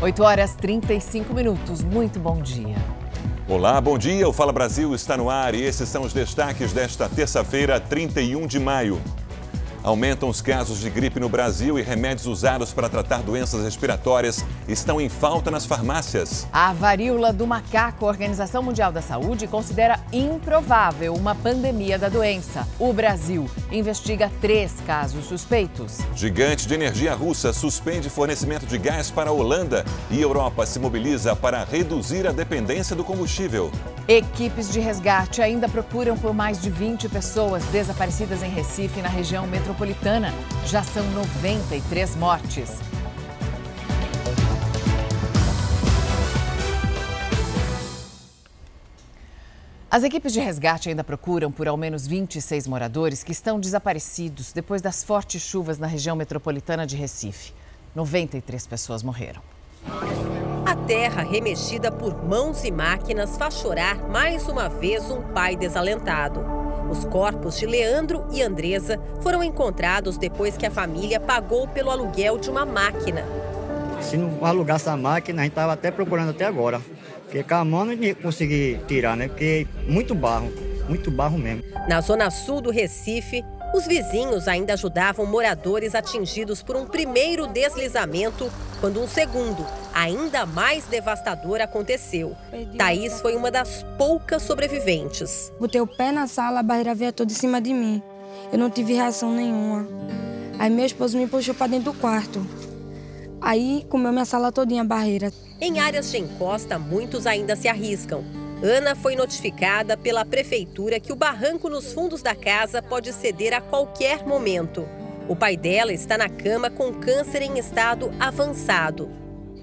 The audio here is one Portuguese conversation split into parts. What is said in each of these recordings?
8 horas 35 minutos. Muito bom dia. Olá, bom dia. O Fala Brasil está no ar e esses são os destaques desta terça-feira, 31 de maio. Aumentam os casos de gripe no Brasil e remédios usados para tratar doenças respiratórias estão em falta nas farmácias. A varíola do macaco, a Organização Mundial da Saúde, considera improvável uma pandemia da doença. O Brasil investiga três casos suspeitos. Gigante de energia russa suspende fornecimento de gás para a Holanda e Europa se mobiliza para reduzir a dependência do combustível. Equipes de resgate ainda procuram por mais de 20 pessoas desaparecidas em Recife, na região metropolitana. Já são 93 mortes. As equipes de resgate ainda procuram por ao menos 26 moradores que estão desaparecidos depois das fortes chuvas na região metropolitana de Recife. 93 pessoas morreram. A terra remexida por mãos e máquinas faz chorar mais uma vez um pai desalentado. Os corpos de Leandro e Andresa foram encontrados depois que a família pagou pelo aluguel de uma máquina. Se não alugasse a máquina, a gente estava até procurando até agora. Porque com a mão não ia conseguir tirar, né? Porque muito barro, muito barro mesmo. Na zona sul do Recife, os vizinhos ainda ajudavam moradores atingidos por um primeiro deslizamento, quando um segundo, ainda mais devastador, aconteceu. Thaís foi uma das poucas sobreviventes. Botei o pé na sala, a barreira veio toda em cima de mim. Eu não tive reação nenhuma. Aí meu esposo me puxou para dentro do quarto. Aí comeu minha sala todinha a barreira. Em áreas de encosta, muitos ainda se arriscam. Ana foi notificada pela prefeitura que o barranco nos fundos da casa pode ceder a qualquer momento. O pai dela está na cama com câncer em estado avançado.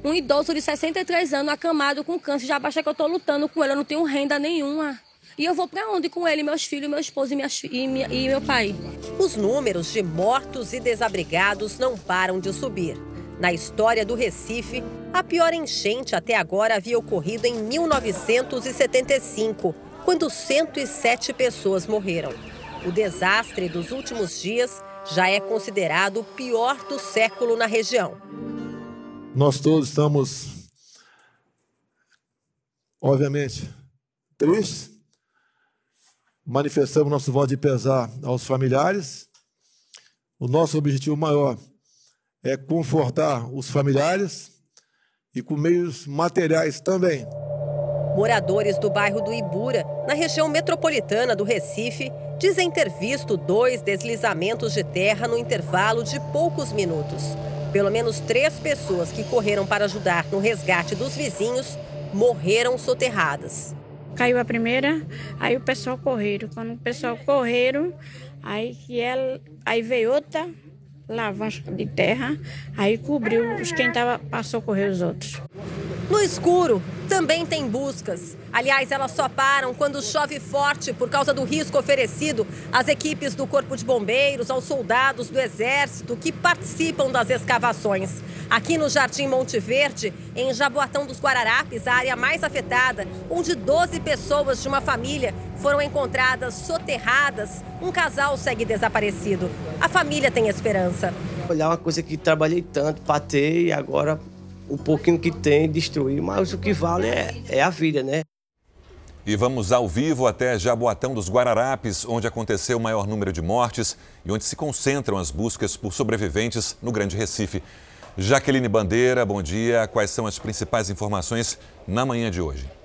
Um idoso de 63 anos acamado com câncer, já baixa que eu estou lutando com ele, eu não tenho renda nenhuma. E eu vou para onde com ele, meus filhos, meu esposo e, minhas, e, minha, e meu pai? Os números de mortos e desabrigados não param de subir. Na história do Recife, a pior enchente até agora havia ocorrido em 1975, quando 107 pessoas morreram. O desastre dos últimos dias já é considerado o pior do século na região. Nós todos estamos, obviamente, tristes. Manifestamos nosso voto de pesar aos familiares. O nosso objetivo maior é confortar os familiares e com meios materiais também. Moradores do bairro do Ibura, na região metropolitana do Recife, dizem ter visto dois deslizamentos de terra no intervalo de poucos minutos. Pelo menos três pessoas que correram para ajudar no resgate dos vizinhos morreram soterradas. Caiu a primeira, aí o pessoal correram. Quando o pessoal correram, aí, que ela, aí veio outra, lavacha de terra, aí cobriu os quem tava, passou a correr os outros. No escuro, também tem buscas. Aliás, elas só param quando chove forte por causa do risco oferecido às equipes do Corpo de Bombeiros, aos soldados do Exército que participam das escavações. Aqui no Jardim Monte Verde, em Jaboatão dos Guararapes, a área mais afetada, onde 12 pessoas de uma família foram encontradas soterradas, um casal segue desaparecido. A família tem esperança. Olhar uma coisa que trabalhei tanto para ter e agora o pouquinho que tem destruir, mas o que vale é, é a vida, né? E vamos ao vivo até Jaboatão dos Guararapes, onde aconteceu o maior número de mortes e onde se concentram as buscas por sobreviventes no Grande Recife. Jaqueline Bandeira, bom dia. Quais são as principais informações na manhã de hoje?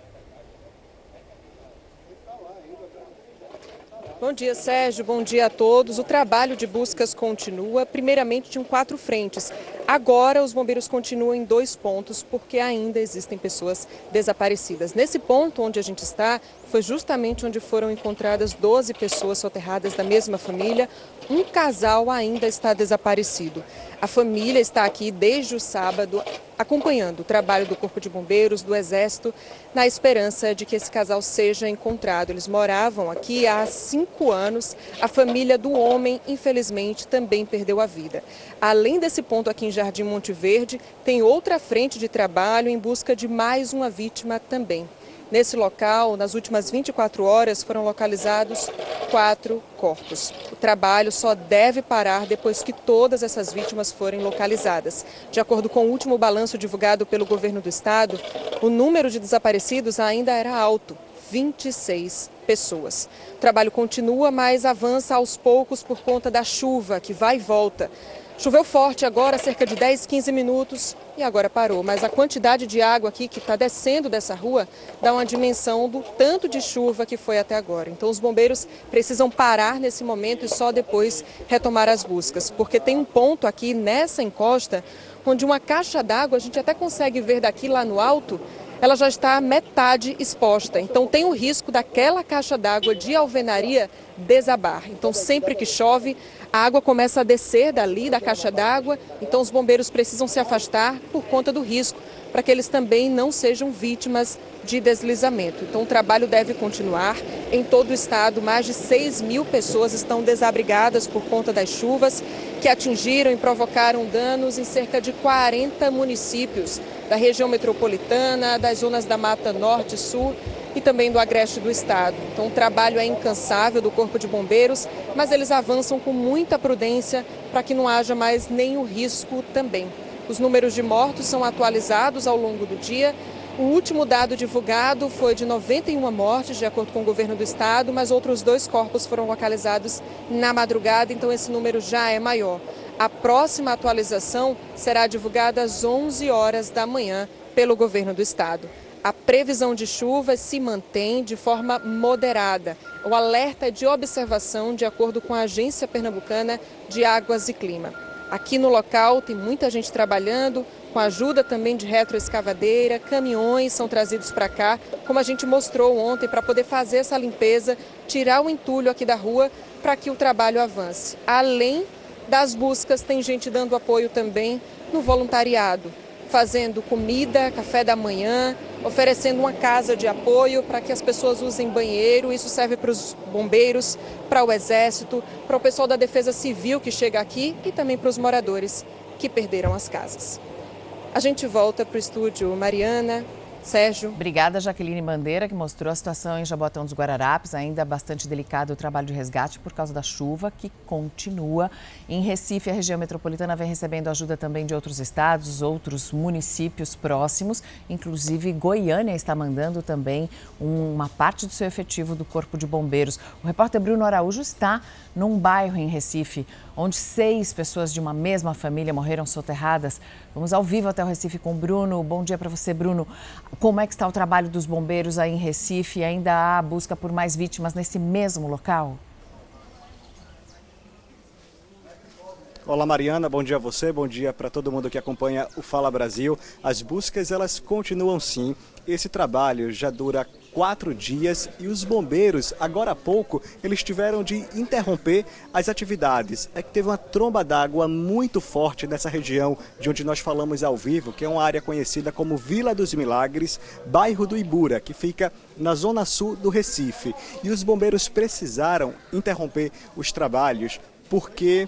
Bom dia, Sérgio. Bom dia a todos. O trabalho de buscas continua, primeiramente de um quatro frentes. Agora, os bombeiros continuam em dois pontos, porque ainda existem pessoas desaparecidas. Nesse ponto onde a gente está, foi justamente onde foram encontradas 12 pessoas soterradas da mesma família. Um casal ainda está desaparecido. A família está aqui desde o sábado acompanhando o trabalho do Corpo de Bombeiros, do Exército, na esperança de que esse casal seja encontrado. Eles moravam aqui há cinco anos. A família do homem, infelizmente, também perdeu a vida. Além desse ponto aqui em Jardim Monte Verde, tem outra frente de trabalho em busca de mais uma vítima também. Nesse local, nas últimas 24 horas, foram localizados quatro corpos. O trabalho só deve parar depois que todas essas vítimas forem localizadas. De acordo com o último balanço divulgado pelo governo do estado, o número de desaparecidos ainda era alto. 26 pessoas. O trabalho continua, mas avança aos poucos por conta da chuva que vai e volta. Choveu forte agora, cerca de 10, 15 minutos, e agora parou. Mas a quantidade de água aqui que está descendo dessa rua dá uma dimensão do tanto de chuva que foi até agora. Então os bombeiros precisam parar nesse momento e só depois retomar as buscas, porque tem um ponto aqui nessa encosta onde uma caixa d'água, a gente até consegue ver daqui lá no alto, ela já está metade exposta. Então tem o risco daquela caixa d'água de alvenaria desabar. Então sempre que chove, a água começa a descer dali da caixa d'água, então os bombeiros precisam se afastar por conta do risco, para que eles também não sejam vítimas de deslizamento. Então o trabalho deve continuar. Em todo o estado, mais de 6 mil pessoas estão desabrigadas por conta das chuvas que atingiram e provocaram danos em cerca de 40 municípios da região metropolitana, das zonas da Mata Norte e Sul e também do agreste do Estado. Então, o trabalho é incansável do Corpo de Bombeiros, mas eles avançam com muita prudência para que não haja mais nenhum risco também. Os números de mortos são atualizados ao longo do dia. O último dado divulgado foi de 91 mortes, de acordo com o governo do estado, mas outros dois corpos foram localizados na madrugada, então esse número já é maior. A próxima atualização será divulgada às 11 horas da manhã pelo governo do estado. A previsão de chuva se mantém de forma moderada. O alerta é de observação de acordo com a Agência Pernambucana de Águas e Clima. Aqui no local tem muita gente trabalhando, com a ajuda também de retroescavadeira, caminhões são trazidos para cá, como a gente mostrou ontem, para poder fazer essa limpeza, tirar o entulho aqui da rua para que o trabalho avance. Além das buscas, tem gente dando apoio também no voluntariado fazendo comida, café da manhã, oferecendo uma casa de apoio para que as pessoas usem banheiro. Isso serve para os bombeiros, para o exército, para o pessoal da defesa civil que chega aqui e também para os moradores que perderam as casas. A gente volta para o estúdio Mariana, Sérgio. Obrigada, Jaqueline Bandeira, que mostrou a situação em Jabotão dos Guararapes. Ainda bastante delicado o trabalho de resgate por causa da chuva, que continua. Em Recife, a região metropolitana vem recebendo ajuda também de outros estados, outros municípios próximos. Inclusive, Goiânia está mandando também uma parte do seu efetivo do Corpo de Bombeiros. O repórter Bruno Araújo está num bairro em Recife, onde seis pessoas de uma mesma família morreram soterradas. Vamos ao vivo até o Recife com o Bruno. Bom dia para você, Bruno. Como é que está o trabalho dos bombeiros aí em Recife? Ainda há busca por mais vítimas nesse mesmo local? Olá Mariana, bom dia a você, bom dia para todo mundo que acompanha o Fala Brasil. As buscas elas continuam sim. Esse trabalho já dura quatro dias e os bombeiros, agora há pouco, eles tiveram de interromper as atividades. É que teve uma tromba d'água muito forte nessa região de onde nós falamos ao vivo, que é uma área conhecida como Vila dos Milagres, bairro do Ibura, que fica na zona sul do Recife. E os bombeiros precisaram interromper os trabalhos porque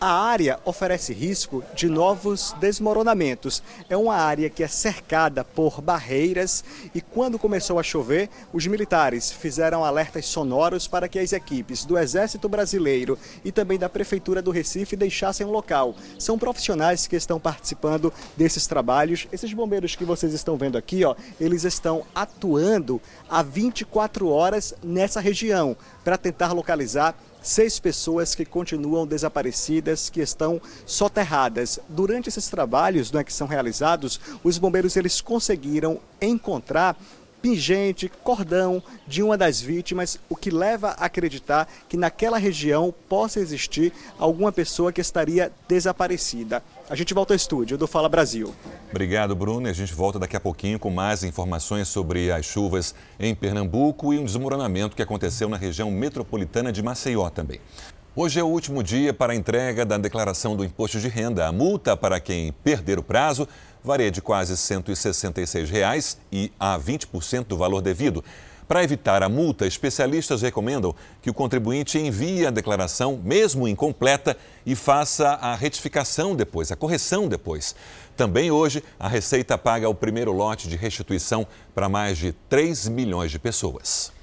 a área oferece risco de novos desmoronamentos. É uma área que é cercada por barreiras e quando começou a chover, os militares fizeram alertas sonoros para que as equipes do Exército Brasileiro e também da Prefeitura do Recife deixassem o local. São profissionais que estão participando desses trabalhos. Esses bombeiros que vocês estão vendo aqui, ó, eles estão atuando há 24 horas nessa região para tentar localizar seis pessoas que continuam desaparecidas, que estão soterradas. Durante esses trabalhos né, que são realizados, os bombeiros eles conseguiram encontrar pingente, cordão de uma das vítimas, o que leva a acreditar que naquela região possa existir alguma pessoa que estaria desaparecida. A gente volta ao estúdio do Fala Brasil. Obrigado, Bruno. E a gente volta daqui a pouquinho com mais informações sobre as chuvas em Pernambuco e um desmoronamento que aconteceu na região metropolitana de Maceió também. Hoje é o último dia para a entrega da declaração do imposto de renda. A multa para quem perder o prazo varia de quase 166 reais e a 20% do valor devido. Para evitar a multa, especialistas recomendam que o contribuinte envie a declaração, mesmo incompleta, e faça a retificação depois, a correção depois. Também hoje, a Receita paga o primeiro lote de restituição para mais de 3 milhões de pessoas.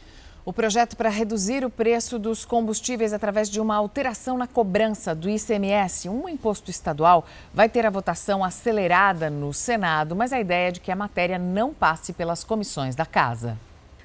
O projeto para reduzir o preço dos combustíveis através de uma alteração na cobrança do ICMS, um imposto estadual, vai ter a votação acelerada no Senado, mas a ideia é de que a matéria não passe pelas comissões da Casa.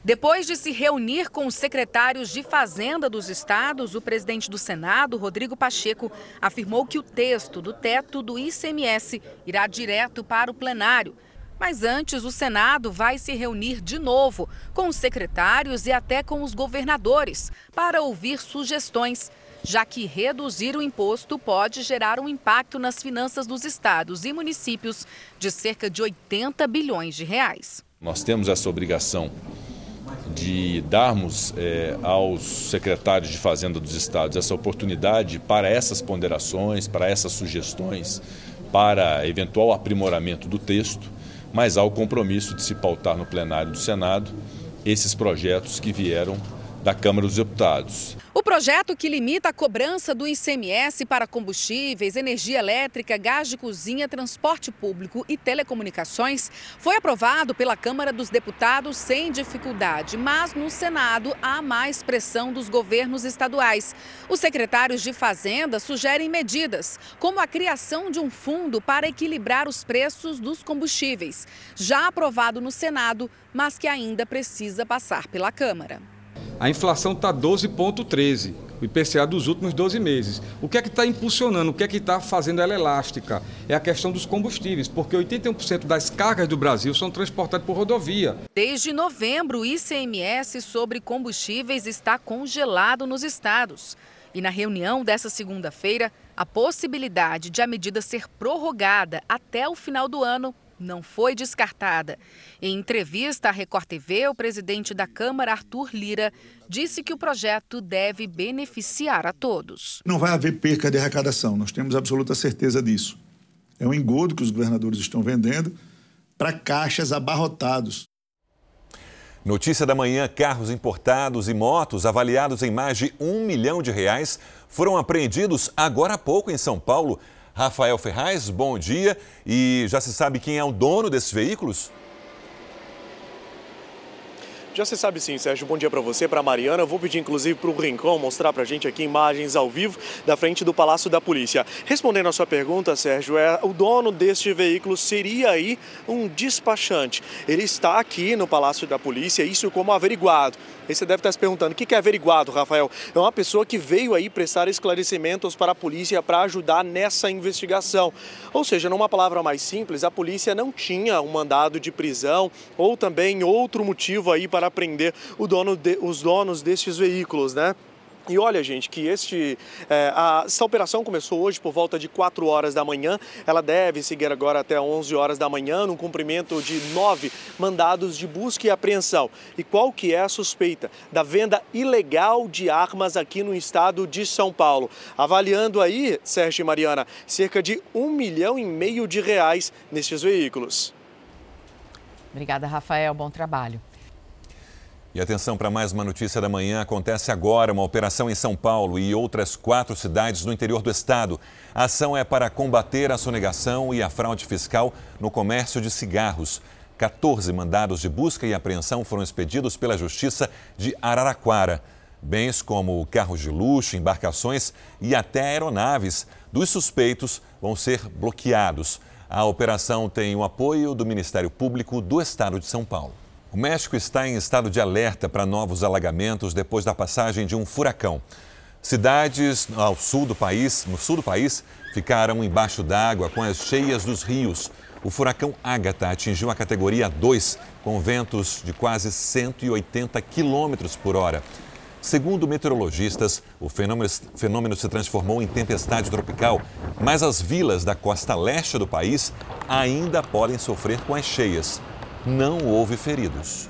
Depois de se reunir com os secretários de Fazenda dos estados, o presidente do Senado, Rodrigo Pacheco, afirmou que o texto do teto do ICMS irá direto para o plenário. Mas antes, o Senado vai se reunir de novo com os secretários e até com os governadores para ouvir sugestões, já que reduzir o imposto pode gerar um impacto nas finanças dos estados e municípios de cerca de 80 bilhões de reais. Nós temos essa obrigação de darmos é, aos secretários de Fazenda dos estados essa oportunidade para essas ponderações, para essas sugestões, para eventual aprimoramento do texto mas há o compromisso de se pautar no plenário do Senado esses projetos que vieram da Câmara dos Deputados. O projeto que limita a cobrança do ICMS para combustíveis, energia elétrica, gás de cozinha, transporte público e telecomunicações foi aprovado pela Câmara dos Deputados sem dificuldade, mas no Senado há mais pressão dos governos estaduais. Os secretários de Fazenda sugerem medidas, como a criação de um fundo para equilibrar os preços dos combustíveis, já aprovado no Senado, mas que ainda precisa passar pela Câmara. A inflação está 12,13, o IPCA dos últimos 12 meses. O que é que está impulsionando, o que é que está fazendo ela elástica? É a questão dos combustíveis, porque 81% das cargas do Brasil são transportadas por rodovia. Desde novembro, o ICMS sobre combustíveis está congelado nos estados. E na reunião dessa segunda-feira, a possibilidade de a medida ser prorrogada até o final do ano não foi descartada. Em entrevista à Record TV, o presidente da Câmara, Arthur Lira, disse que o projeto deve beneficiar a todos. Não vai haver perca de arrecadação, nós temos absoluta certeza disso. É um engodo que os governadores estão vendendo para caixas abarrotados. Notícia da manhã: carros importados e motos avaliados em mais de um milhão de reais foram apreendidos agora há pouco em São Paulo Rafael Ferraz, bom dia. E já se sabe quem é o dono desses veículos? Já se sabe sim, Sérgio. Bom dia para você, para Mariana. Eu vou pedir inclusive para o Rincon mostrar para a gente aqui imagens ao vivo da frente do Palácio da Polícia. Respondendo a sua pergunta, Sérgio, é o dono deste veículo seria aí um despachante. Ele está aqui no Palácio da Polícia, isso como averiguado. Aí você deve estar se perguntando, o que é averiguado, Rafael? É uma pessoa que veio aí prestar esclarecimentos para a polícia para ajudar nessa investigação. Ou seja, numa palavra mais simples, a polícia não tinha um mandado de prisão ou também outro motivo aí para prender dono de, os donos destes veículos, né? E olha, gente, que este, é, a, essa operação começou hoje por volta de 4 horas da manhã. Ela deve seguir agora até 11 horas da manhã, no cumprimento de nove mandados de busca e apreensão. E qual que é a suspeita? Da venda ilegal de armas aqui no estado de São Paulo. Avaliando aí, Sérgio e Mariana, cerca de um milhão e meio de reais nestes veículos. Obrigada, Rafael. Bom trabalho. E atenção para mais uma notícia da manhã. Acontece agora uma operação em São Paulo e outras quatro cidades no interior do estado. A ação é para combater a sonegação e a fraude fiscal no comércio de cigarros. 14 mandados de busca e apreensão foram expedidos pela Justiça de Araraquara. Bens como carros de luxo, embarcações e até aeronaves dos suspeitos vão ser bloqueados. A operação tem o apoio do Ministério Público do Estado de São Paulo. O México está em estado de alerta para novos alagamentos depois da passagem de um furacão. Cidades ao sul do país, no sul do país, ficaram embaixo d'água com as cheias dos rios. O furacão Ágata atingiu a categoria 2, com ventos de quase 180 quilômetros por hora. Segundo meteorologistas, o fenômeno, fenômeno, se transformou em tempestade tropical, mas as vilas da costa leste do país ainda podem sofrer com as cheias não houve feridos.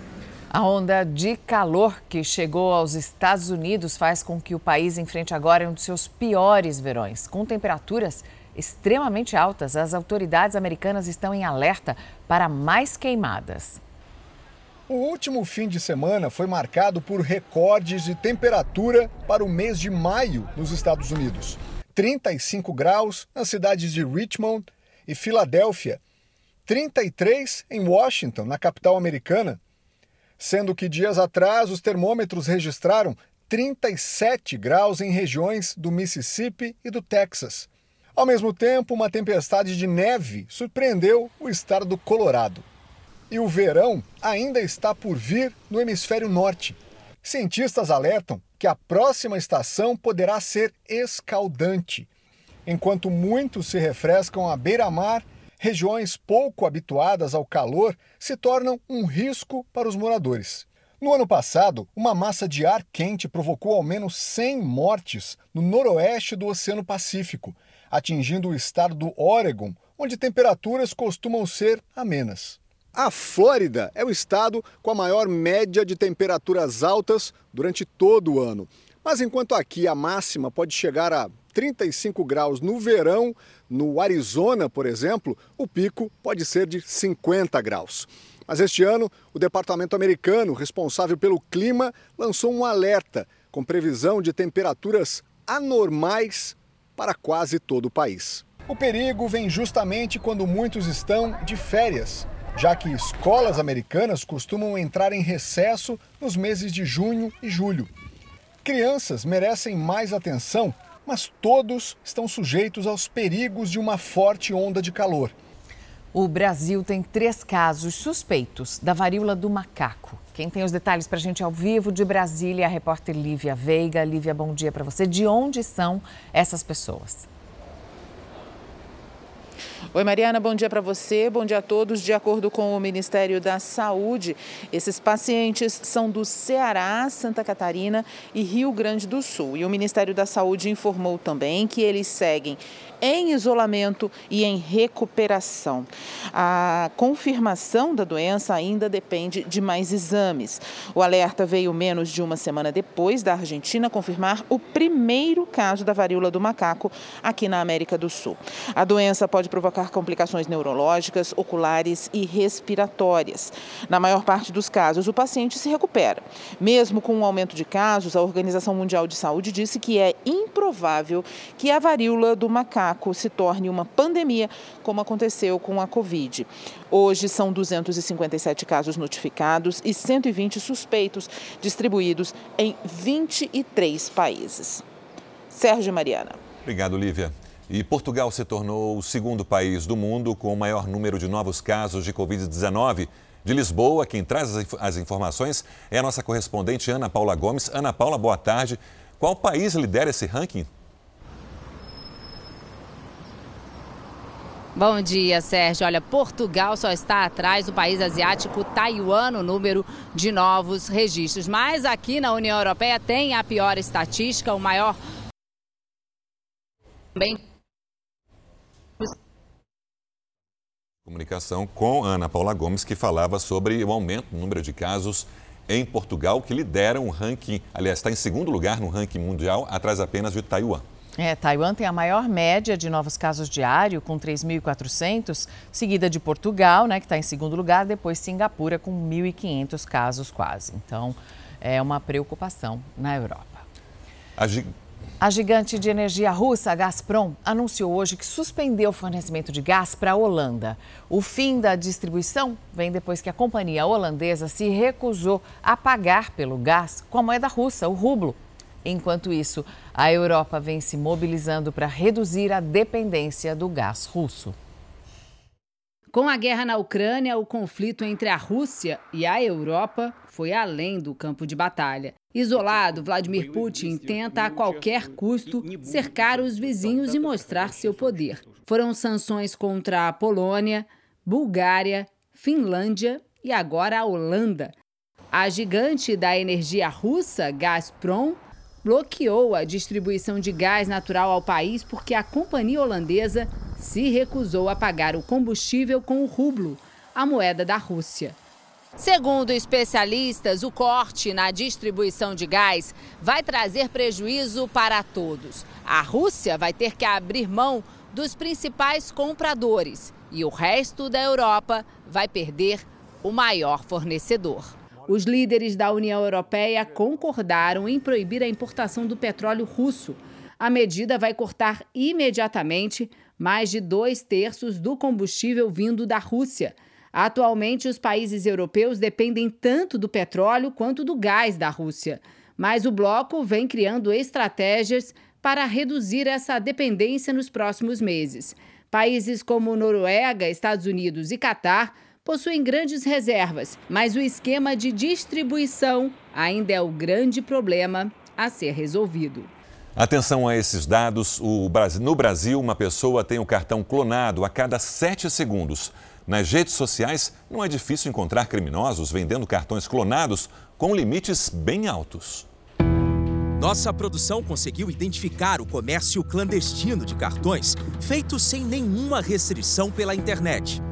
A onda de calor que chegou aos Estados Unidos faz com que o país enfrente agora um dos seus piores verões. Com temperaturas extremamente altas, as autoridades americanas estão em alerta para mais queimadas. O último fim de semana foi marcado por recordes de temperatura para o mês de maio nos Estados Unidos. 35 graus nas cidades de Richmond e Filadélfia, 33 em Washington, na capital americana, sendo que dias atrás os termômetros registraram 37 graus em regiões do Mississippi e do Texas. Ao mesmo tempo, uma tempestade de neve surpreendeu o estado do Colorado. E o verão ainda está por vir no hemisfério norte. Cientistas alertam que a próxima estação poderá ser escaldante. Enquanto muitos se refrescam à beira-mar, regiões pouco habituadas ao calor se tornam um risco para os moradores. No ano passado, uma massa de ar quente provocou ao menos 100 mortes no noroeste do Oceano Pacífico, atingindo o estado do Oregon, onde temperaturas costumam ser amenas. A Flórida é o estado com a maior média de temperaturas altas durante todo o ano. Mas enquanto aqui a máxima pode chegar a 35 graus no verão, no Arizona, por exemplo, o pico pode ser de 50 graus. Mas este ano, o departamento americano responsável pelo clima lançou um alerta com previsão de temperaturas anormais para quase todo o país. O perigo vem justamente quando muitos estão de férias já que escolas americanas costumam entrar em recesso nos meses de junho e julho. Crianças merecem mais atenção, mas todos estão sujeitos aos perigos de uma forte onda de calor. O Brasil tem três casos suspeitos da varíola do macaco. Quem tem os detalhes para a gente ao vivo de Brasília é a repórter Lívia Veiga. Lívia, bom dia para você. De onde são essas pessoas? Oi, Mariana, bom dia para você, bom dia a todos. De acordo com o Ministério da Saúde, esses pacientes são do Ceará, Santa Catarina e Rio Grande do Sul. E o Ministério da Saúde informou também que eles seguem em isolamento e em recuperação. A confirmação da doença ainda depende de mais exames. O alerta veio menos de uma semana depois da Argentina confirmar o primeiro caso da varíola do macaco aqui na América do Sul. A doença pode provocar complicações neurológicas, oculares e respiratórias. Na maior parte dos casos, o paciente se recupera. Mesmo com um aumento de casos, a Organização Mundial de Saúde disse que é improvável que a varíola do macaco se torne uma pandemia, como aconteceu com a Covid. Hoje são 257 casos notificados e 120 suspeitos, distribuídos em 23 países. Sérgio Mariana. Obrigado, Lívia. E Portugal se tornou o segundo país do mundo com o maior número de novos casos de Covid-19. De Lisboa, quem traz as informações é a nossa correspondente Ana Paula Gomes. Ana Paula, boa tarde. Qual país lidera esse ranking? Bom dia, Sérgio. Olha, Portugal só está atrás do país asiático Taiwan no número de novos registros. Mas aqui na União Europeia tem a pior estatística, o maior. Também. Comunicação com Ana Paula Gomes, que falava sobre o aumento no número de casos em Portugal, que lidera um ranking, aliás, está em segundo lugar no ranking mundial, atrás apenas de Taiwan. É, Taiwan tem a maior média de novos casos diário, com 3.400, seguida de Portugal, né, que está em segundo lugar, depois Singapura, com 1.500 casos quase. Então, é uma preocupação na Europa. A, gi... a gigante de energia russa, Gazprom, anunciou hoje que suspendeu o fornecimento de gás para a Holanda. O fim da distribuição vem depois que a companhia holandesa se recusou a pagar pelo gás com a moeda russa, o rublo. Enquanto isso, a Europa vem se mobilizando para reduzir a dependência do gás russo. Com a guerra na Ucrânia, o conflito entre a Rússia e a Europa foi além do campo de batalha. Isolado, Vladimir Putin tenta a qualquer custo cercar os vizinhos e mostrar seu poder. Foram sanções contra a Polônia, Bulgária, Finlândia e agora a Holanda. A gigante da energia russa, Gazprom, bloqueou a distribuição de gás natural ao país porque a companhia holandesa se recusou a pagar o combustível com o rublo, a moeda da Rússia. Segundo especialistas, o corte na distribuição de gás vai trazer prejuízo para todos. A Rússia vai ter que abrir mão dos principais compradores e o resto da Europa vai perder o maior fornecedor. Os líderes da União Europeia concordaram em proibir a importação do petróleo russo. A medida vai cortar imediatamente mais de dois terços do combustível vindo da Rússia. Atualmente, os países europeus dependem tanto do petróleo quanto do gás da Rússia. Mas o bloco vem criando estratégias para reduzir essa dependência nos próximos meses. Países como Noruega, Estados Unidos e Catar possuem grandes reservas, mas o esquema de distribuição ainda é o grande problema a ser resolvido. Atenção a esses dados. no Brasil, uma pessoa tem o cartão clonado a cada sete segundos. Nas redes sociais, não é difícil encontrar criminosos vendendo cartões clonados com limites bem altos. Nossa produção conseguiu identificar o comércio clandestino de cartões feito sem nenhuma restrição pela internet.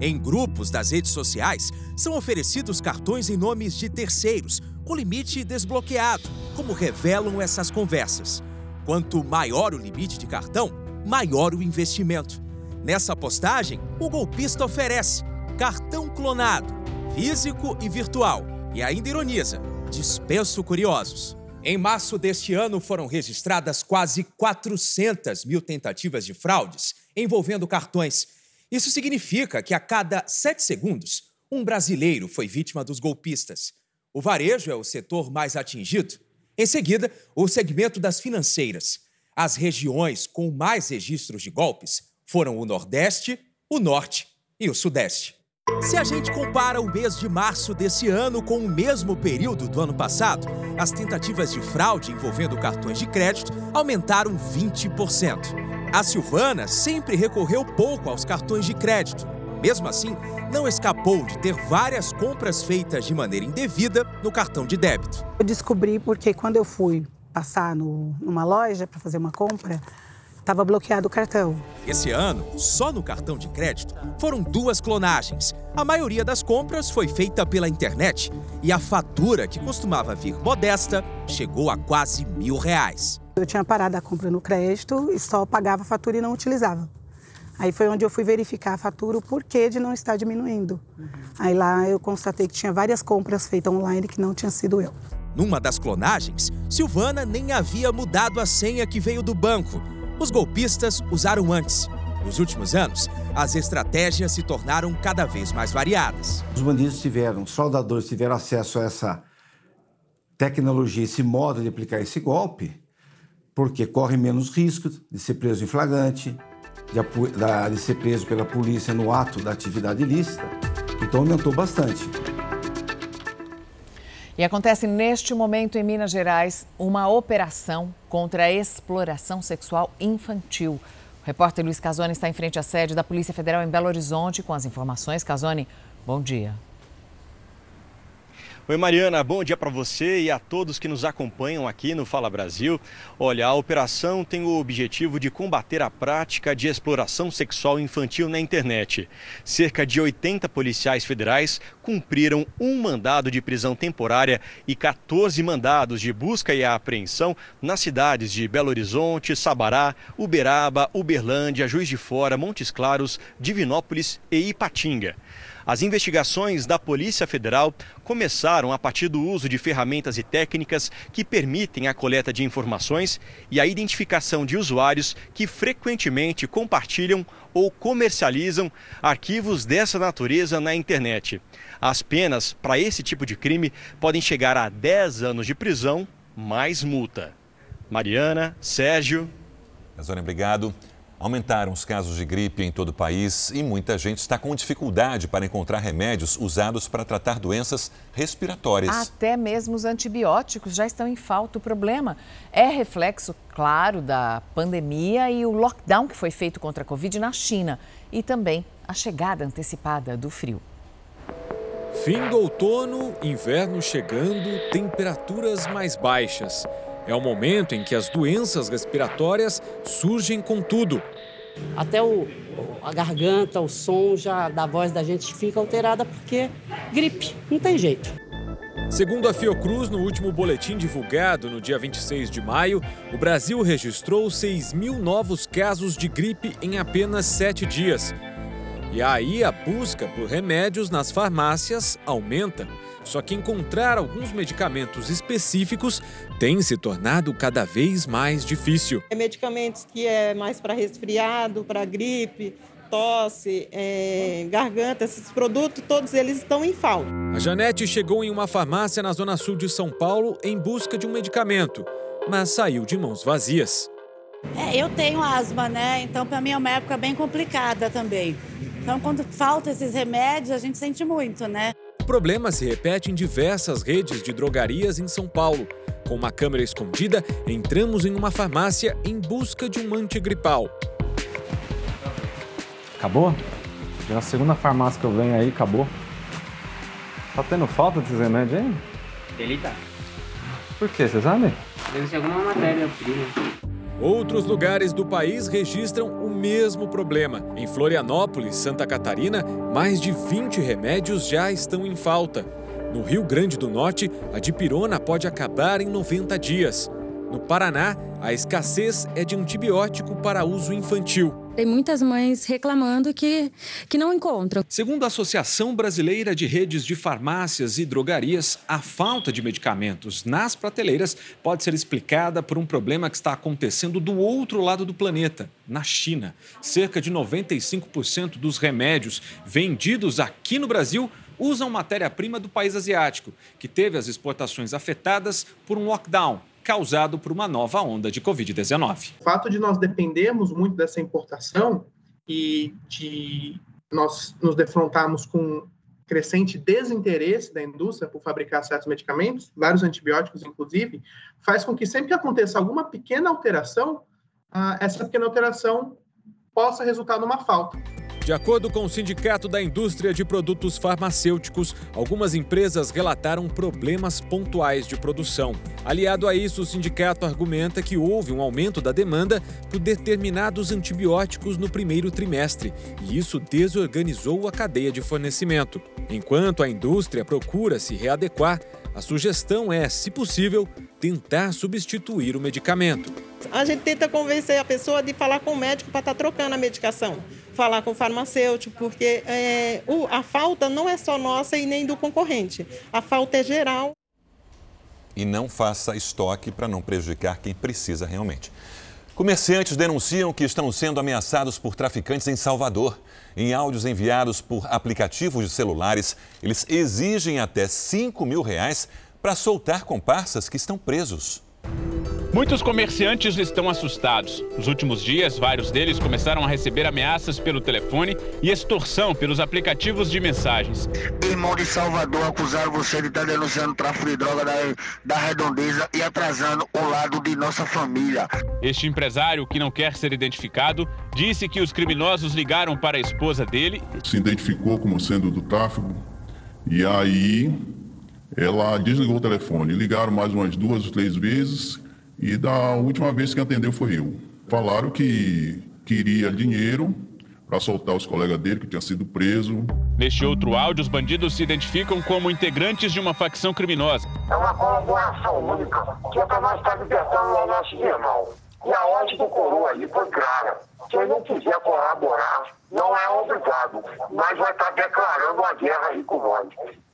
Em grupos das redes sociais, são oferecidos cartões em nomes de terceiros, com limite desbloqueado, como revelam essas conversas. Quanto maior o limite de cartão, maior o investimento. Nessa postagem, o golpista oferece cartão clonado, físico e virtual, e ainda ironiza: dispenso curiosos. Em março deste ano, foram registradas quase 400 mil tentativas de fraudes envolvendo cartões isso significa que a cada sete segundos, um brasileiro foi vítima dos golpistas. O varejo é o setor mais atingido. Em seguida, o segmento das financeiras. As regiões com mais registros de golpes foram o Nordeste, o Norte e o Sudeste. Se a gente compara o mês de março desse ano com o mesmo período do ano passado, as tentativas de fraude envolvendo cartões de crédito aumentaram 20%. A Silvana sempre recorreu pouco aos cartões de crédito. Mesmo assim, não escapou de ter várias compras feitas de maneira indevida no cartão de débito. Eu descobri porque quando eu fui passar no, numa loja para fazer uma compra, estava bloqueado o cartão. Esse ano, só no cartão de crédito, foram duas clonagens. A maioria das compras foi feita pela internet e a fatura, que costumava vir modesta, chegou a quase mil reais. Eu tinha parado a compra no crédito e só pagava a fatura e não utilizava. Aí foi onde eu fui verificar a fatura, o porquê de não estar diminuindo. Aí lá eu constatei que tinha várias compras feitas online que não tinha sido eu. Numa das clonagens, Silvana nem havia mudado a senha que veio do banco. Os golpistas usaram antes. Nos últimos anos, as estratégias se tornaram cada vez mais variadas. Os bandidos tiveram, os fraudadores tiveram acesso a essa tecnologia, esse modo de aplicar esse golpe porque corre menos risco de ser preso em flagrante, de, de ser preso pela polícia no ato da atividade ilícita. Então aumentou bastante. E acontece neste momento em Minas Gerais uma operação contra a exploração sexual infantil. O repórter Luiz Casoni está em frente à sede da Polícia Federal em Belo Horizonte com as informações. Casoni, bom dia. Oi, Mariana, bom dia para você e a todos que nos acompanham aqui no Fala Brasil. Olha, a operação tem o objetivo de combater a prática de exploração sexual infantil na internet. Cerca de 80 policiais federais cumpriram um mandado de prisão temporária e 14 mandados de busca e apreensão nas cidades de Belo Horizonte, Sabará, Uberaba, Uberlândia, Juiz de Fora, Montes Claros, Divinópolis e Ipatinga. As investigações da Polícia Federal começaram a partir do uso de ferramentas e técnicas que permitem a coleta de informações e a identificação de usuários que frequentemente compartilham ou comercializam arquivos dessa natureza na internet. As penas para esse tipo de crime podem chegar a 10 anos de prisão mais multa. Mariana, Sérgio. Zona, obrigado. Aumentaram os casos de gripe em todo o país e muita gente está com dificuldade para encontrar remédios usados para tratar doenças respiratórias. Até mesmo os antibióticos já estão em falta. O problema é reflexo, claro, da pandemia e o lockdown que foi feito contra a Covid na China e também a chegada antecipada do frio. Fim do outono, inverno chegando, temperaturas mais baixas. É o momento em que as doenças respiratórias surgem com tudo. Até o, a garganta, o som já da voz da gente fica alterada porque gripe, não tem jeito. Segundo a Fiocruz, no último boletim divulgado no dia 26 de maio, o Brasil registrou 6 mil novos casos de gripe em apenas sete dias. E aí a busca por remédios nas farmácias aumenta. Só que encontrar alguns medicamentos específicos tem se tornado cada vez mais difícil. É medicamentos que é mais para resfriado, para gripe, tosse, é, garganta, esses produtos, todos eles estão em falta. A Janete chegou em uma farmácia na zona sul de São Paulo em busca de um medicamento, mas saiu de mãos vazias. É, eu tenho asma, né? Então, para mim é uma época bem complicada também. Então, quando falta esses remédios, a gente sente muito, né? O problema se repete em diversas redes de drogarias em São Paulo. Com uma câmera escondida, entramos em uma farmácia em busca de um antigripal. Acabou? Já é a segunda farmácia que eu venho aí, acabou. Tá tendo falta desses remédios aí? Ele tá. Por quê, você sabe? Deve ser alguma matéria-prima. Outros lugares do país registram o mesmo problema. Em Florianópolis, Santa Catarina, mais de 20 remédios já estão em falta. No Rio Grande do Norte, a dipirona pode acabar em 90 dias. No Paraná, a escassez é de antibiótico para uso infantil. Tem muitas mães reclamando que, que não encontram. Segundo a Associação Brasileira de Redes de Farmácias e Drogarias, a falta de medicamentos nas prateleiras pode ser explicada por um problema que está acontecendo do outro lado do planeta, na China. Cerca de 95% dos remédios vendidos aqui no Brasil usam matéria-prima do país asiático, que teve as exportações afetadas por um lockdown causado por uma nova onda de Covid-19. O fato de nós dependermos muito dessa importação e de nós nos defrontarmos com crescente desinteresse da indústria por fabricar certos medicamentos, vários antibióticos inclusive, faz com que sempre que aconteça alguma pequena alteração, ah, essa pequena alteração possa resultar numa falta. De acordo com o Sindicato da Indústria de Produtos Farmacêuticos, algumas empresas relataram problemas pontuais de produção. Aliado a isso, o sindicato argumenta que houve um aumento da demanda por determinados antibióticos no primeiro trimestre, e isso desorganizou a cadeia de fornecimento. Enquanto a indústria procura se readequar, a sugestão é, se possível, tentar substituir o medicamento. A gente tenta convencer a pessoa de falar com o médico para estar tá trocando a medicação, falar com o farmacêutico, porque é, o, a falta não é só nossa e nem do concorrente. A falta é geral. E não faça estoque para não prejudicar quem precisa realmente. Comerciantes denunciam que estão sendo ameaçados por traficantes em Salvador. Em áudios enviados por aplicativos de celulares, eles exigem até 5 mil reais para soltar comparsas que estão presos. Muitos comerciantes estão assustados. Nos últimos dias, vários deles começaram a receber ameaças pelo telefone e extorsão pelos aplicativos de mensagens. Irmão de Salvador acusaram você de estar denunciando tráfico de droga da, da redondeza e atrasando o lado de nossa família. Este empresário, que não quer ser identificado, disse que os criminosos ligaram para a esposa dele. Se identificou como sendo do tráfico e aí ela desligou o telefone. Ligaram mais umas duas, três vezes e da última vez que atendeu foi eu. Falaram que queria dinheiro para soltar os colegas dele que tinha sido preso. Neste outro áudio, os bandidos se identificam como integrantes de uma facção criminosa. É uma colaboração única que é para nós estar libertando o nosso irmão. E a ordem do coroa aí foi clara. Quem não quiser colaborar, não é obrigado, mas vai estar declarando a guerra aí com nós.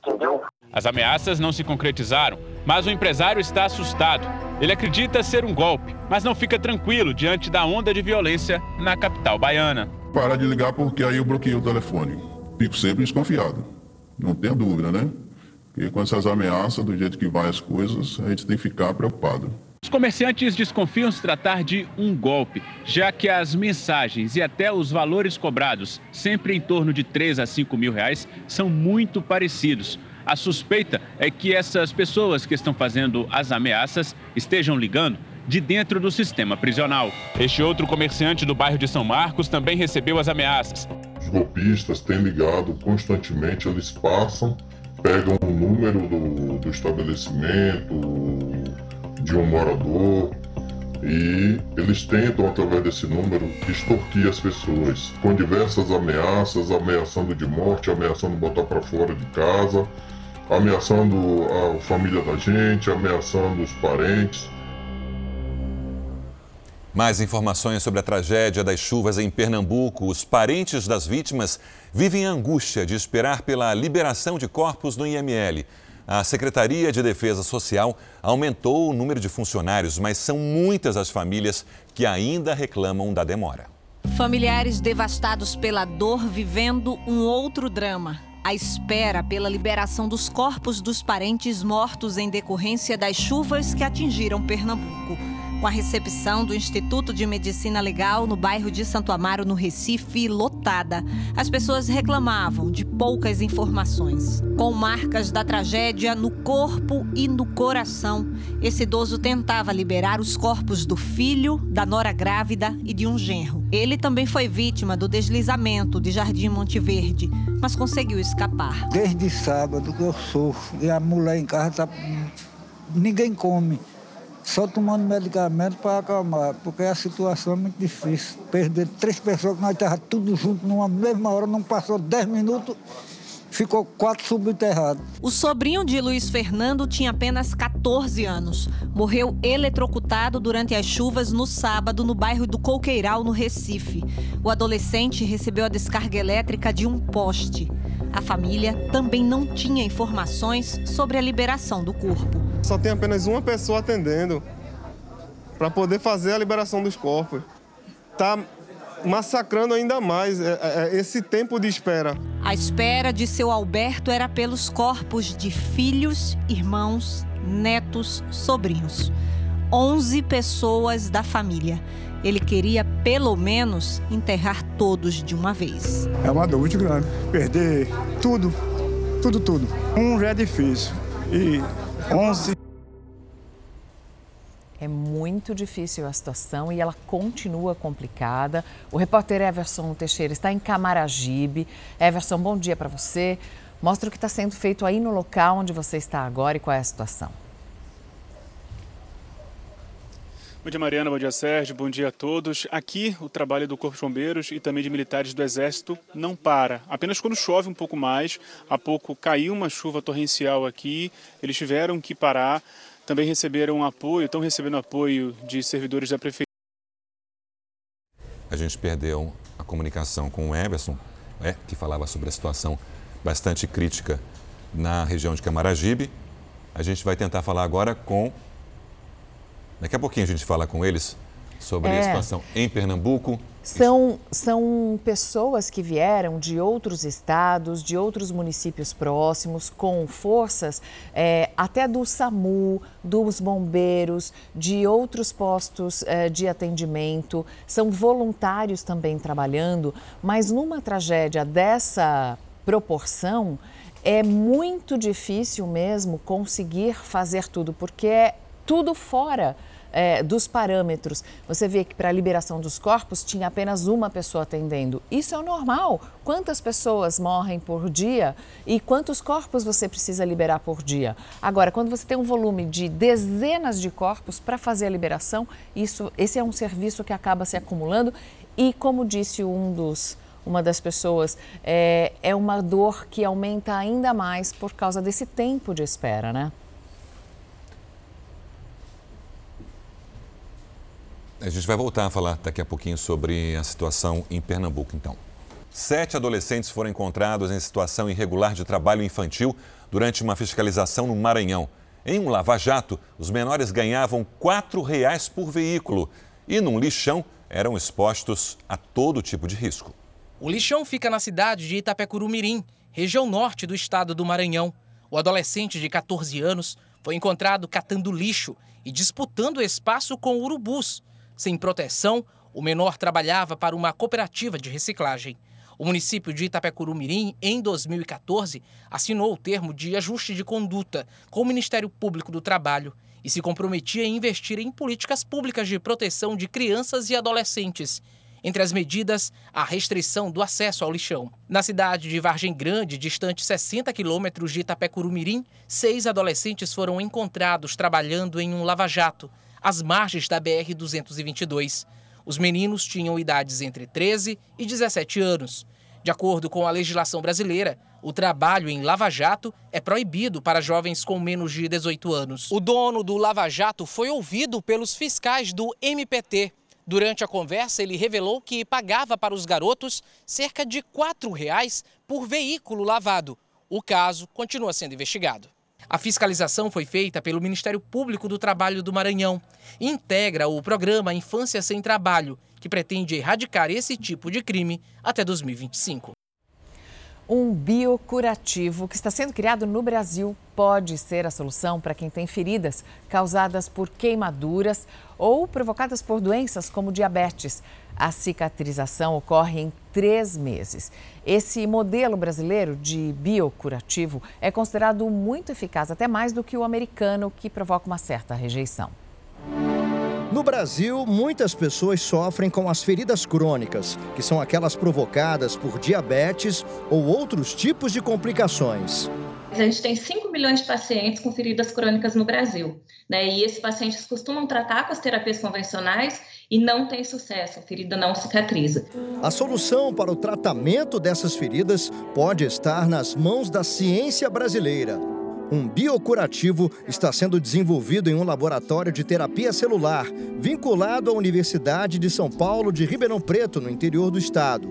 Entendeu? As ameaças não se concretizaram, mas o empresário está assustado. Ele acredita ser um golpe, mas não fica tranquilo diante da onda de violência na capital baiana. Para de ligar porque aí eu bloqueei o telefone. Fico sempre desconfiado. Não tenha dúvida, né? Porque com essas ameaças, do jeito que vai as coisas, a gente tem que ficar preocupado. Os comerciantes desconfiam se tratar de um golpe, já que as mensagens e até os valores cobrados, sempre em torno de 3 a 5 mil reais, são muito parecidos. A suspeita é que essas pessoas que estão fazendo as ameaças estejam ligando de dentro do sistema prisional. Este outro comerciante do bairro de São Marcos também recebeu as ameaças. Os golpistas têm ligado constantemente, eles passam, pegam o número do, do estabelecimento, de um morador, e eles tentam, através desse número, extorquir as pessoas com diversas ameaças, ameaçando de morte, ameaçando botar para fora de casa, ameaçando a família da gente, ameaçando os parentes. Mais informações sobre a tragédia das chuvas em Pernambuco. Os parentes das vítimas vivem a angústia de esperar pela liberação de corpos no IML. A Secretaria de Defesa Social aumentou o número de funcionários, mas são muitas as famílias que ainda reclamam da demora. Familiares devastados pela dor vivendo um outro drama. A espera pela liberação dos corpos dos parentes mortos em decorrência das chuvas que atingiram Pernambuco com a recepção do Instituto de Medicina Legal no bairro de Santo Amaro, no Recife, lotada. As pessoas reclamavam de poucas informações. Com marcas da tragédia no corpo e no coração, esse idoso tentava liberar os corpos do filho, da nora grávida e de um genro. Ele também foi vítima do deslizamento de Jardim Monte Verde, mas conseguiu escapar. Desde sábado que eu sofro e a mulher em casa tá... ninguém come só tomando medicamento para acalmar, porque a situação é muito difícil. Perder três pessoas que nós estávamos tudo junto numa mesma hora, não passou dez minutos, ficou quatro subterrados. O sobrinho de Luiz Fernando tinha apenas 14 anos. Morreu eletrocutado durante as chuvas no sábado no bairro do Coqueiral, no Recife. O adolescente recebeu a descarga elétrica de um poste. A família também não tinha informações sobre a liberação do corpo. Só tem apenas uma pessoa atendendo para poder fazer a liberação dos corpos. Está massacrando ainda mais é, é, é, esse tempo de espera. A espera de seu Alberto era pelos corpos de filhos, irmãos, netos, sobrinhos. 11 pessoas da família. Ele queria, pelo menos, enterrar todos de uma vez. É uma dor muito grande. Perder tudo, tudo, tudo. Um já é difícil. E 11. É muito difícil a situação e ela continua complicada. O repórter Everson Teixeira está em Camaragibe. Everson, bom dia para você. Mostra o que está sendo feito aí no local onde você está agora e qual é a situação. Bom dia, Mariana. Bom dia, Sérgio. Bom dia a todos. Aqui, o trabalho do Corpo de Bombeiros e também de militares do Exército não para. Apenas quando chove um pouco mais, há pouco caiu uma chuva torrencial aqui, eles tiveram que parar. Também receberam apoio, estão recebendo apoio de servidores da Prefeitura. A gente perdeu a comunicação com o Everson, é, que falava sobre a situação bastante crítica na região de Camaragibe. A gente vai tentar falar agora com Daqui a pouquinho a gente fala com eles sobre é. a situação em Pernambuco. São, são pessoas que vieram de outros estados, de outros municípios próximos, com forças é, até do SAMU, dos bombeiros, de outros postos é, de atendimento. São voluntários também trabalhando, mas numa tragédia dessa proporção, é muito difícil mesmo conseguir fazer tudo, porque é tudo fora é, dos parâmetros. Você vê que para a liberação dos corpos tinha apenas uma pessoa atendendo. Isso é o normal. Quantas pessoas morrem por dia e quantos corpos você precisa liberar por dia? Agora, quando você tem um volume de dezenas de corpos para fazer a liberação, isso, esse é um serviço que acaba se acumulando e, como disse um dos uma das pessoas, é, é uma dor que aumenta ainda mais por causa desse tempo de espera, né? A gente vai voltar a falar daqui a pouquinho sobre a situação em Pernambuco, então. Sete adolescentes foram encontrados em situação irregular de trabalho infantil durante uma fiscalização no Maranhão. Em um lava-jato, os menores ganhavam R$ 4,00 por veículo e num lixão eram expostos a todo tipo de risco. O lixão fica na cidade de Itapecurumirim, região norte do estado do Maranhão. O adolescente de 14 anos foi encontrado catando lixo e disputando espaço com urubus. Sem proteção, o menor trabalhava para uma cooperativa de reciclagem. O município de Itapecuru-Mirim, em 2014, assinou o termo de ajuste de conduta com o Ministério Público do Trabalho e se comprometia a investir em políticas públicas de proteção de crianças e adolescentes. Entre as medidas, a restrição do acesso ao lixão. Na cidade de Vargem Grande, distante 60 quilômetros de Itapecuru-Mirim, seis adolescentes foram encontrados trabalhando em um lava-jato às margens da BR-222. Os meninos tinham idades entre 13 e 17 anos. De acordo com a legislação brasileira, o trabalho em lava-jato é proibido para jovens com menos de 18 anos. O dono do lava-jato foi ouvido pelos fiscais do MPT. Durante a conversa, ele revelou que pagava para os garotos cerca de R$ 4,00 por veículo lavado. O caso continua sendo investigado. A fiscalização foi feita pelo Ministério Público do Trabalho do Maranhão e integra o programa Infância Sem Trabalho, que pretende erradicar esse tipo de crime até 2025. Um biocurativo que está sendo criado no Brasil pode ser a solução para quem tem feridas causadas por queimaduras ou provocadas por doenças como diabetes. A cicatrização ocorre em três meses. Esse modelo brasileiro de biocurativo é considerado muito eficaz, até mais do que o americano, que provoca uma certa rejeição. No Brasil, muitas pessoas sofrem com as feridas crônicas, que são aquelas provocadas por diabetes ou outros tipos de complicações. A gente tem 5 milhões de pacientes com feridas crônicas no Brasil, né? E esses pacientes costumam tratar com as terapias convencionais e não tem sucesso, a ferida não cicatriza. A solução para o tratamento dessas feridas pode estar nas mãos da ciência brasileira. Um biocurativo está sendo desenvolvido em um laboratório de terapia celular, vinculado à Universidade de São Paulo de Ribeirão Preto, no interior do estado.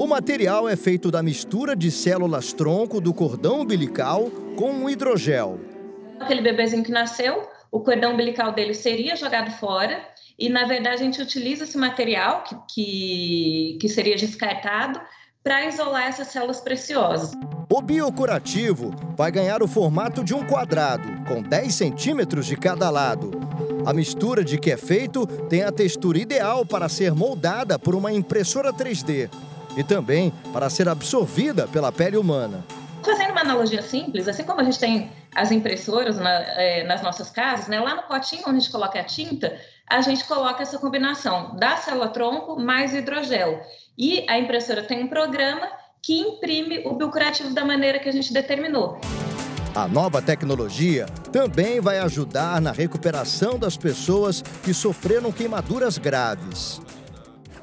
O material é feito da mistura de células tronco do cordão umbilical com um hidrogel. Aquele bebezinho que nasceu, o cordão umbilical dele seria jogado fora e, na verdade, a gente utiliza esse material que, que, que seria descartado para isolar essas células preciosas. O biocurativo vai ganhar o formato de um quadrado, com 10 centímetros de cada lado. A mistura de que é feito tem a textura ideal para ser moldada por uma impressora 3D e também para ser absorvida pela pele humana. Fazendo uma analogia simples, assim como a gente tem as impressoras na, é, nas nossas casas, né, lá no potinho onde a gente coloca a tinta, a gente coloca essa combinação da célula-tronco mais hidrogel. E a impressora tem um programa que imprime o biocurativo da maneira que a gente determinou. A nova tecnologia também vai ajudar na recuperação das pessoas que sofreram queimaduras graves.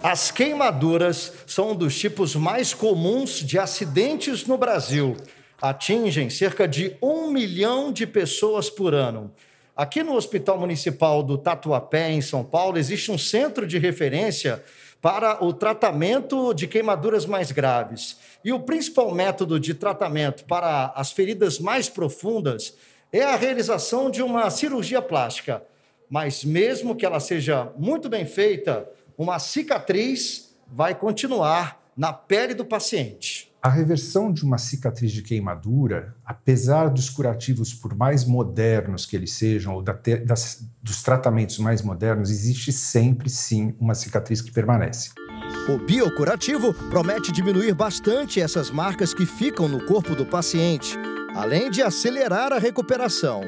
As queimaduras são um dos tipos mais comuns de acidentes no Brasil. Atingem cerca de um milhão de pessoas por ano. Aqui no Hospital Municipal do Tatuapé, em São Paulo, existe um centro de referência para o tratamento de queimaduras mais graves. E o principal método de tratamento para as feridas mais profundas é a realização de uma cirurgia plástica. Mas, mesmo que ela seja muito bem feita, uma cicatriz vai continuar na pele do paciente. A reversão de uma cicatriz de queimadura, apesar dos curativos, por mais modernos que eles sejam, ou da te, das, dos tratamentos mais modernos, existe sempre sim uma cicatriz que permanece. O biocurativo promete diminuir bastante essas marcas que ficam no corpo do paciente, além de acelerar a recuperação.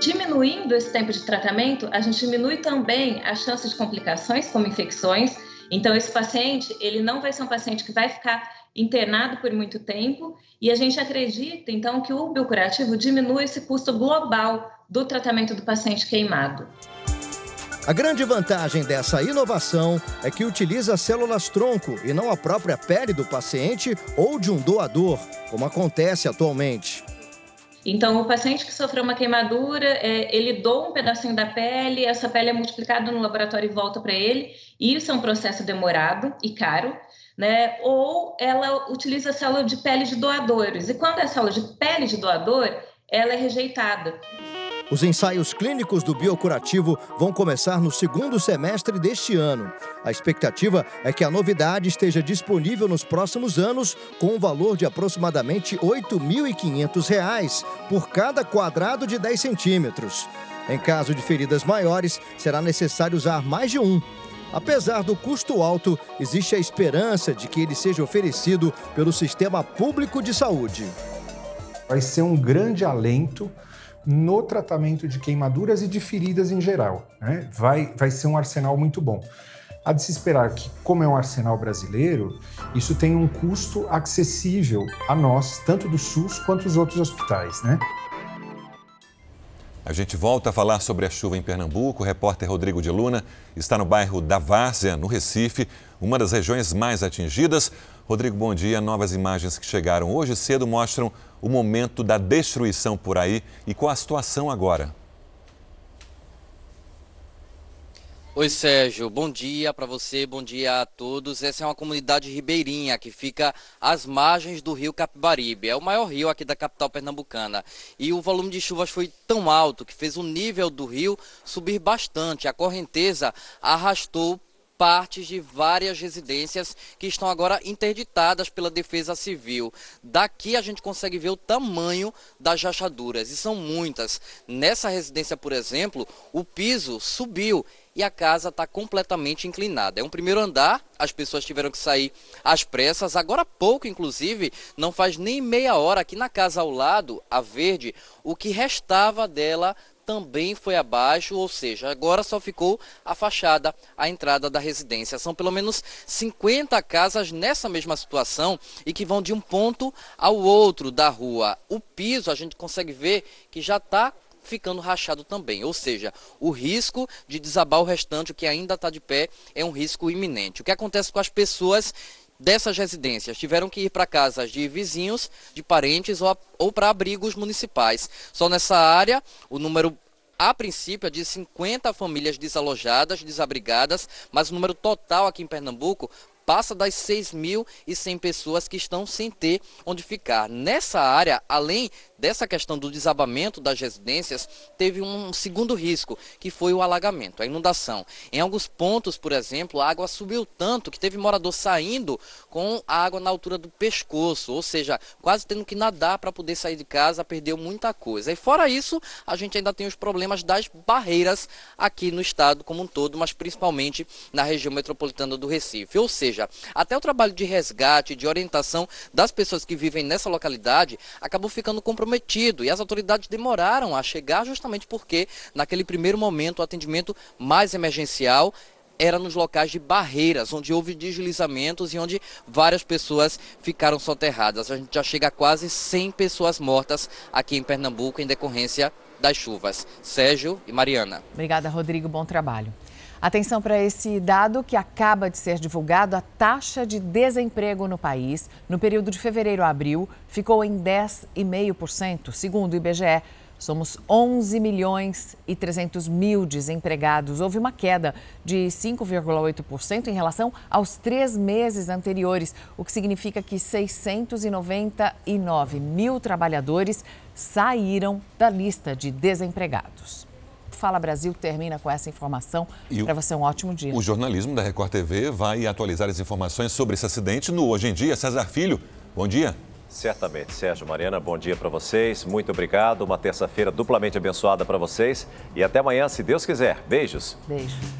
Diminuindo esse tempo de tratamento, a gente diminui também as chances de complicações, como infecções. Então, esse paciente, ele não vai ser um paciente que vai ficar internado por muito tempo, e a gente acredita, então, que o biocurativo diminui esse custo global do tratamento do paciente queimado. A grande vantagem dessa inovação é que utiliza células tronco e não a própria pele do paciente ou de um doador, como acontece atualmente. Então, o paciente que sofreu uma queimadura, é, ele doa um pedacinho da pele, essa pele é multiplicada no laboratório e volta para ele. E isso é um processo demorado e caro né? Ou ela utiliza a célula de pele de doadores. E quando é célula de pele de doador, ela é rejeitada. Os ensaios clínicos do biocurativo vão começar no segundo semestre deste ano. A expectativa é que a novidade esteja disponível nos próximos anos, com um valor de aproximadamente R$ 8.500 por cada quadrado de 10 centímetros. Em caso de feridas maiores, será necessário usar mais de um. Apesar do custo alto, existe a esperança de que ele seja oferecido pelo sistema público de saúde. Vai ser um grande alento no tratamento de queimaduras e de feridas em geral. Né? Vai, vai ser um arsenal muito bom. Há de se esperar que, como é um arsenal brasileiro, isso tem um custo acessível a nós, tanto do SUS quanto os outros hospitais. Né? A gente volta a falar sobre a chuva em Pernambuco. O repórter Rodrigo de Luna está no bairro da Várzea, no Recife, uma das regiões mais atingidas. Rodrigo, bom dia. Novas imagens que chegaram hoje cedo mostram o momento da destruição por aí e qual a situação agora. Oi, Sérgio. Bom dia para você, bom dia a todos. Essa é uma comunidade ribeirinha que fica às margens do rio Capibaribe. É o maior rio aqui da capital pernambucana. E o volume de chuvas foi tão alto que fez o nível do rio subir bastante. A correnteza arrastou partes de várias residências que estão agora interditadas pela Defesa Civil. Daqui a gente consegue ver o tamanho das rachaduras, e são muitas. Nessa residência, por exemplo, o piso subiu e a casa está completamente inclinada. É um primeiro andar, as pessoas tiveram que sair às pressas. Agora há pouco, inclusive, não faz nem meia hora, aqui na casa ao lado, a verde, o que restava dela também foi abaixo, ou seja, agora só ficou a fachada, a entrada da residência. São pelo menos 50 casas nessa mesma situação e que vão de um ponto ao outro da rua. O piso a gente consegue ver que já está ficando rachado também. Ou seja, o risco de desabar o restante, o que ainda está de pé, é um risco iminente. O que acontece com as pessoas dessas residências tiveram que ir para casas de vizinhos, de parentes ou, ou para abrigos municipais. Só nessa área, o número a princípio é de 50 famílias desalojadas, desabrigadas, mas o número total aqui em Pernambuco passa das 6.100 pessoas que estão sem ter onde ficar. Nessa área, além dessa questão do desabamento das residências, teve um segundo risco, que foi o alagamento, a inundação. Em alguns pontos, por exemplo, a água subiu tanto que teve morador saindo com a água na altura do pescoço, ou seja, quase tendo que nadar para poder sair de casa, perdeu muita coisa. E fora isso, a gente ainda tem os problemas das barreiras aqui no estado como um todo, mas principalmente na região metropolitana do Recife. Ou seja, até o trabalho de resgate, de orientação das pessoas que vivem nessa localidade acabou ficando comprometido comprometido e as autoridades demoraram a chegar justamente porque, naquele primeiro momento, o atendimento mais emergencial era nos locais de barreiras, onde houve deslizamentos e onde várias pessoas ficaram soterradas. A gente já chega a quase 100 pessoas mortas aqui em Pernambuco em decorrência das chuvas. Sérgio e Mariana. Obrigada, Rodrigo. Bom trabalho. Atenção para esse dado que acaba de ser divulgado: a taxa de desemprego no país, no período de fevereiro a abril, ficou em 10,5%, segundo o IBGE. Somos 11 milhões e 300 mil desempregados. Houve uma queda de 5,8% em relação aos três meses anteriores, o que significa que 699 mil trabalhadores saíram da lista de desempregados. Fala Brasil termina com essa informação. Para você, um ótimo dia. O jornalismo da Record TV vai atualizar as informações sobre esse acidente no Hoje em Dia. César Filho, bom dia. Certamente. Sérgio Mariana, bom dia para vocês. Muito obrigado. Uma terça-feira duplamente abençoada para vocês. E até amanhã, se Deus quiser. Beijos. Beijo.